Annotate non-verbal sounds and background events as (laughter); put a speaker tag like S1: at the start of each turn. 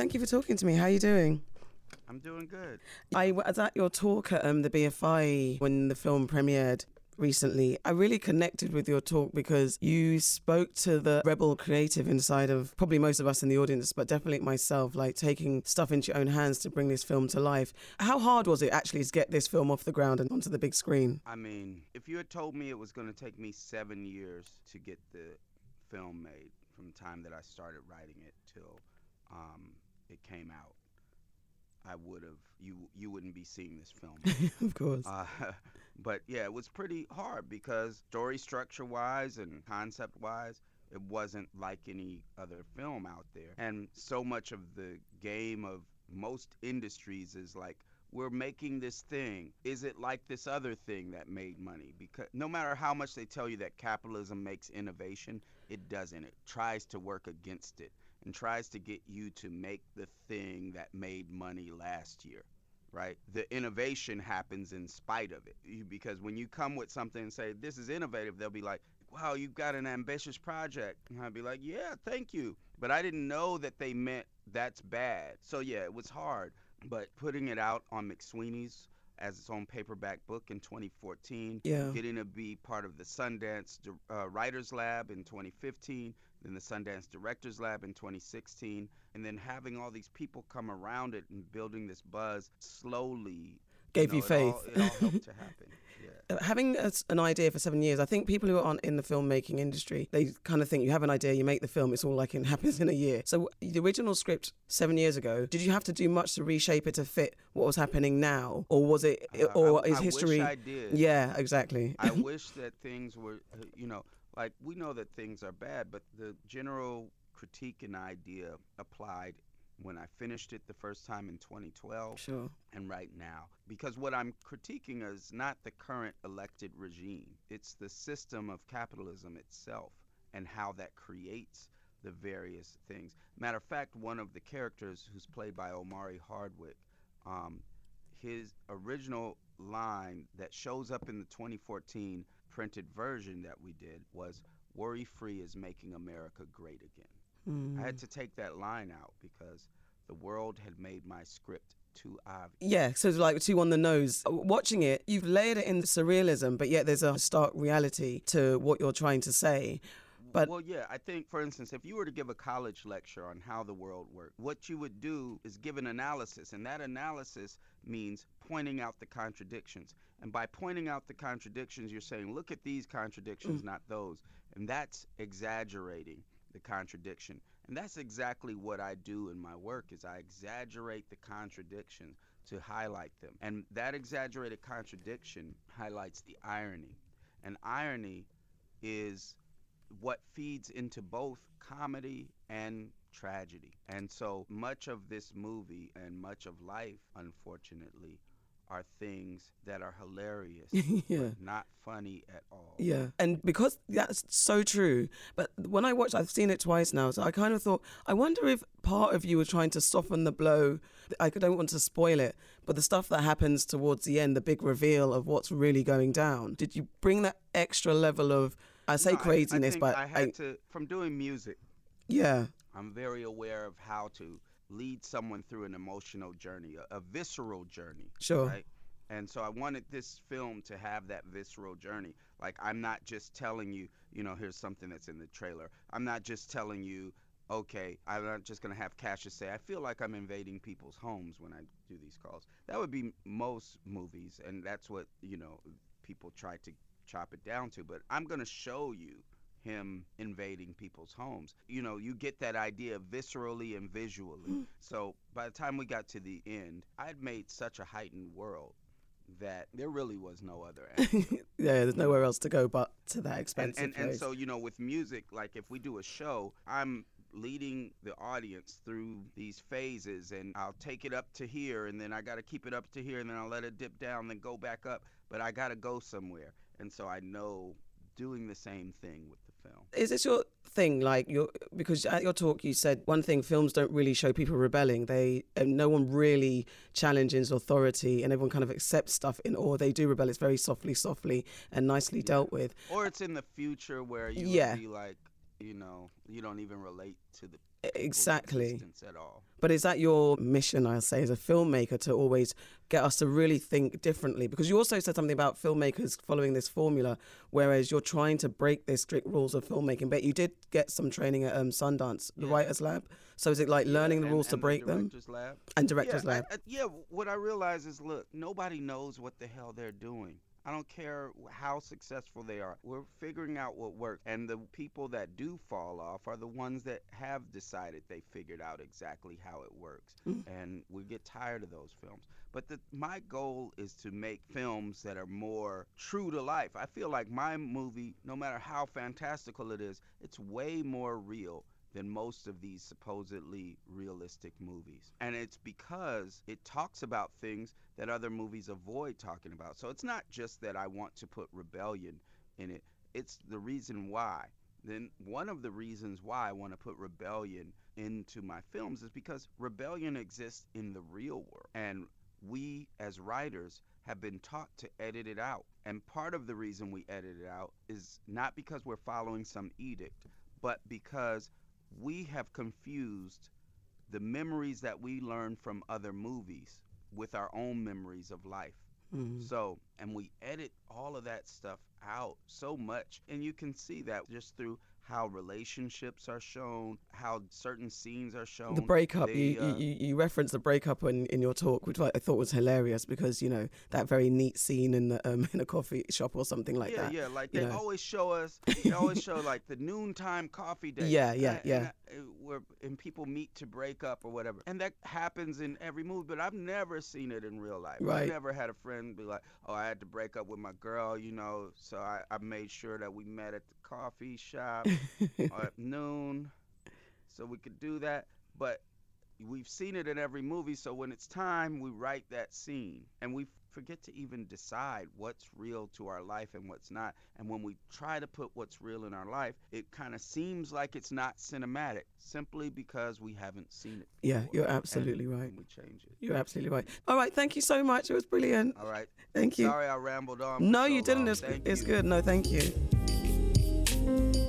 S1: thank you for talking to me. How are you doing?
S2: I'm doing good.
S1: I was at your talk at um, the BFI when the film premiered recently. I really connected with your talk because you spoke to the rebel creative inside of probably most of us in the audience, but definitely myself, like taking stuff into your own hands to bring this film to life. How hard was it actually to get this film off the ground and onto the big screen?
S2: I mean, if you had told me it was going to take me seven years to get the film made from the time that I started writing it till um, it came out, I would have you you wouldn't be seeing this film. (laughs)
S1: of course.
S2: Uh, (laughs) but yeah, it was pretty hard because story structure wise and concept wise, it wasn't like any other film out there. And so much of the game of most industries is like we're making this thing. Is it like this other thing that made money? Because no matter how much they tell you that capitalism makes innovation, it doesn't. It tries to work against it and tries to get you to make the thing that made money last year right? The innovation happens in spite of it. Because when you come with something and say this is innovative they'll be like wow you've got an ambitious project. And i'd be like yeah thank you. But i didn't know that they meant that's bad. So yeah it was hard. But putting it out on mcsweeney's as its own paperback book in 2014
S1: yeah.
S2: getting to be part of the sundance uh, writers lab in 2015 then the Sundance Directors Lab in 2016, and then having all these people come around it and building this buzz slowly
S1: gave
S2: you,
S1: know, you faith.
S2: It all, it all helped to (laughs) happen. Yeah.
S1: Uh, having a, an idea for seven years, I think people who aren't in the filmmaking industry, they kind of think you have an idea, you make the film, it's all like it (laughs) happens in a year. So the original script seven years ago, did you have to do much to reshape it to fit what was happening now, or was it,
S2: uh,
S1: or
S2: I,
S1: is
S2: I
S1: history?
S2: I did.
S1: Yeah, exactly.
S2: I (laughs) wish that things were, you know, like we know that things are bad, but the general critique and idea applied when I finished it the first time in 2012
S1: sure.
S2: and right now. Because what I'm critiquing is not the current elected regime, it's the system of capitalism itself and how that creates the various things. Matter of fact, one of the characters who's played by Omari Hardwick, um, his original line that shows up in the 2014 printed version that we did was worry free is making America great again.
S1: Mm.
S2: I had to take that line out because the world had made my script too obvious.
S1: Yeah, so it's like too on the nose. Watching it, you've layered it in surrealism, but yet there's a stark reality to what you're trying to say. But
S2: well, yeah, I think, for instance, if you were to give a college lecture on how the world works, what you would do is give an analysis, and that analysis means pointing out the contradictions. And by pointing out the contradictions, you're saying, look at these contradictions, mm. not those. And that's exaggerating the contradiction. And that's exactly what I do in my work is I exaggerate the contradiction to highlight them. And that exaggerated contradiction highlights the irony. And irony is what feeds into both comedy and tragedy. And so much of this movie and much of life, unfortunately, are things that are hilarious, (laughs)
S1: yeah.
S2: not funny at all.
S1: Yeah, and because that's so true. But when I watched, I've seen it twice now, so I kind of thought, I wonder if part of you was trying to soften the blow. I don't want to spoil it, but the stuff that happens towards the end, the big reveal of what's really going down. Did you bring that extra level of I say
S2: no,
S1: craziness,
S2: I, I
S1: but
S2: I had I, to from doing music.
S1: Yeah,
S2: I'm very aware of how to lead someone through an emotional journey, a, a visceral journey.
S1: Sure.
S2: Right? And so I wanted this film to have that visceral journey. Like I'm not just telling you, you know, here's something that's in the trailer. I'm not just telling you, okay, I'm not just gonna have Cassius say, I feel like I'm invading people's homes when I do these calls. That would be most movies, and that's what you know people try to chop it down to, but I'm going to show you him invading people's homes. You know, you get that idea viscerally and visually. Mm. So by the time we got to the end, I'd made such a heightened world that there really was no other (laughs)
S1: yeah, there's nowhere else to go but to that expensive
S2: and, and, and so, you know, with music, like if we do a show, I'm leading the audience through these phases and I'll take it up to here and then I got to keep it up to here and then I'll let it dip down then go back up but I got to go somewhere and so I know doing the same thing with the film.
S1: Is this your thing? Like your because at your talk you said one thing: films don't really show people rebelling. They uh, no one really challenges authority, and everyone kind of accepts stuff in or they do rebel. It's very softly, softly, and nicely yeah. dealt with.
S2: Or it's in the future where you
S1: yeah.
S2: be like, you know, you don't even relate to the
S1: exactly
S2: at all.
S1: But is that your mission, I say, as a filmmaker, to always get us to really think differently? Because you also said something about filmmakers following this formula, whereas you're trying to break the strict rules of filmmaking. But you did get some training at um, Sundance, the yeah. Writers Lab. So is it like learning yeah, the rules
S2: and,
S1: to
S2: and
S1: break
S2: the
S1: them?
S2: Lab.
S1: And Directors
S2: yeah,
S1: Lab.
S2: I, I, yeah, what I realize is look, nobody knows what the hell they're doing. I don't care how successful they are. We're figuring out what works. And the people that do fall off are the ones that have decided they figured out exactly how it works. Mm. And we get tired of those films. But the, my goal is to make films that are more true to life. I feel like my movie, no matter how fantastical it is, it's way more real than most of these supposedly realistic movies. And it's because it talks about things that other movies avoid talking about. So it's not just that I want to put rebellion in it, it's the reason why. Then one of the reasons why I want to put rebellion into my films is because rebellion exists in the real world. And we as writers have been taught to edit it out. And part of the reason we edit it out is not because we're following some edict, but because we have confused the memories that we learn from other movies with our own memories of life. Mm-hmm. So, and we edit all of that stuff out so much. And you can see that just through how relationships are shown, how certain scenes are shown.
S1: The breakup, they, you, uh, you, you referenced the breakup in, in your talk, which I thought was hilarious because, you know, that very neat scene in the um, (laughs) in a coffee shop or something like
S2: yeah,
S1: that.
S2: Yeah, yeah, like they know. always show us, (laughs) they always show like the noontime coffee date.
S1: Yeah, yeah, and, yeah.
S2: And, where, and people meet to break up or whatever. And that happens in every movie, but I've never seen it in real life.
S1: Right.
S2: I've never had a friend be like, oh, I had to break up with my girl, you know, so I, I made sure that we met at the coffee shop (laughs) at noon so we could do that. But we've seen it in every movie, so when it's time, we write that scene. And we forget to even decide what's real to our life and what's not. And when we try to put what's real in our life, it kind of seems like it's not cinematic simply because we haven't seen it.
S1: Before. Yeah, you're absolutely
S2: and,
S1: right.
S2: We change it.
S1: You're absolutely right. All right, thank you so much. It was brilliant.
S2: All right.
S1: Thank you.
S2: Sorry I rambled on.
S1: No,
S2: so
S1: you didn't.
S2: Long.
S1: It's, it's
S2: you.
S1: good. No, thank you.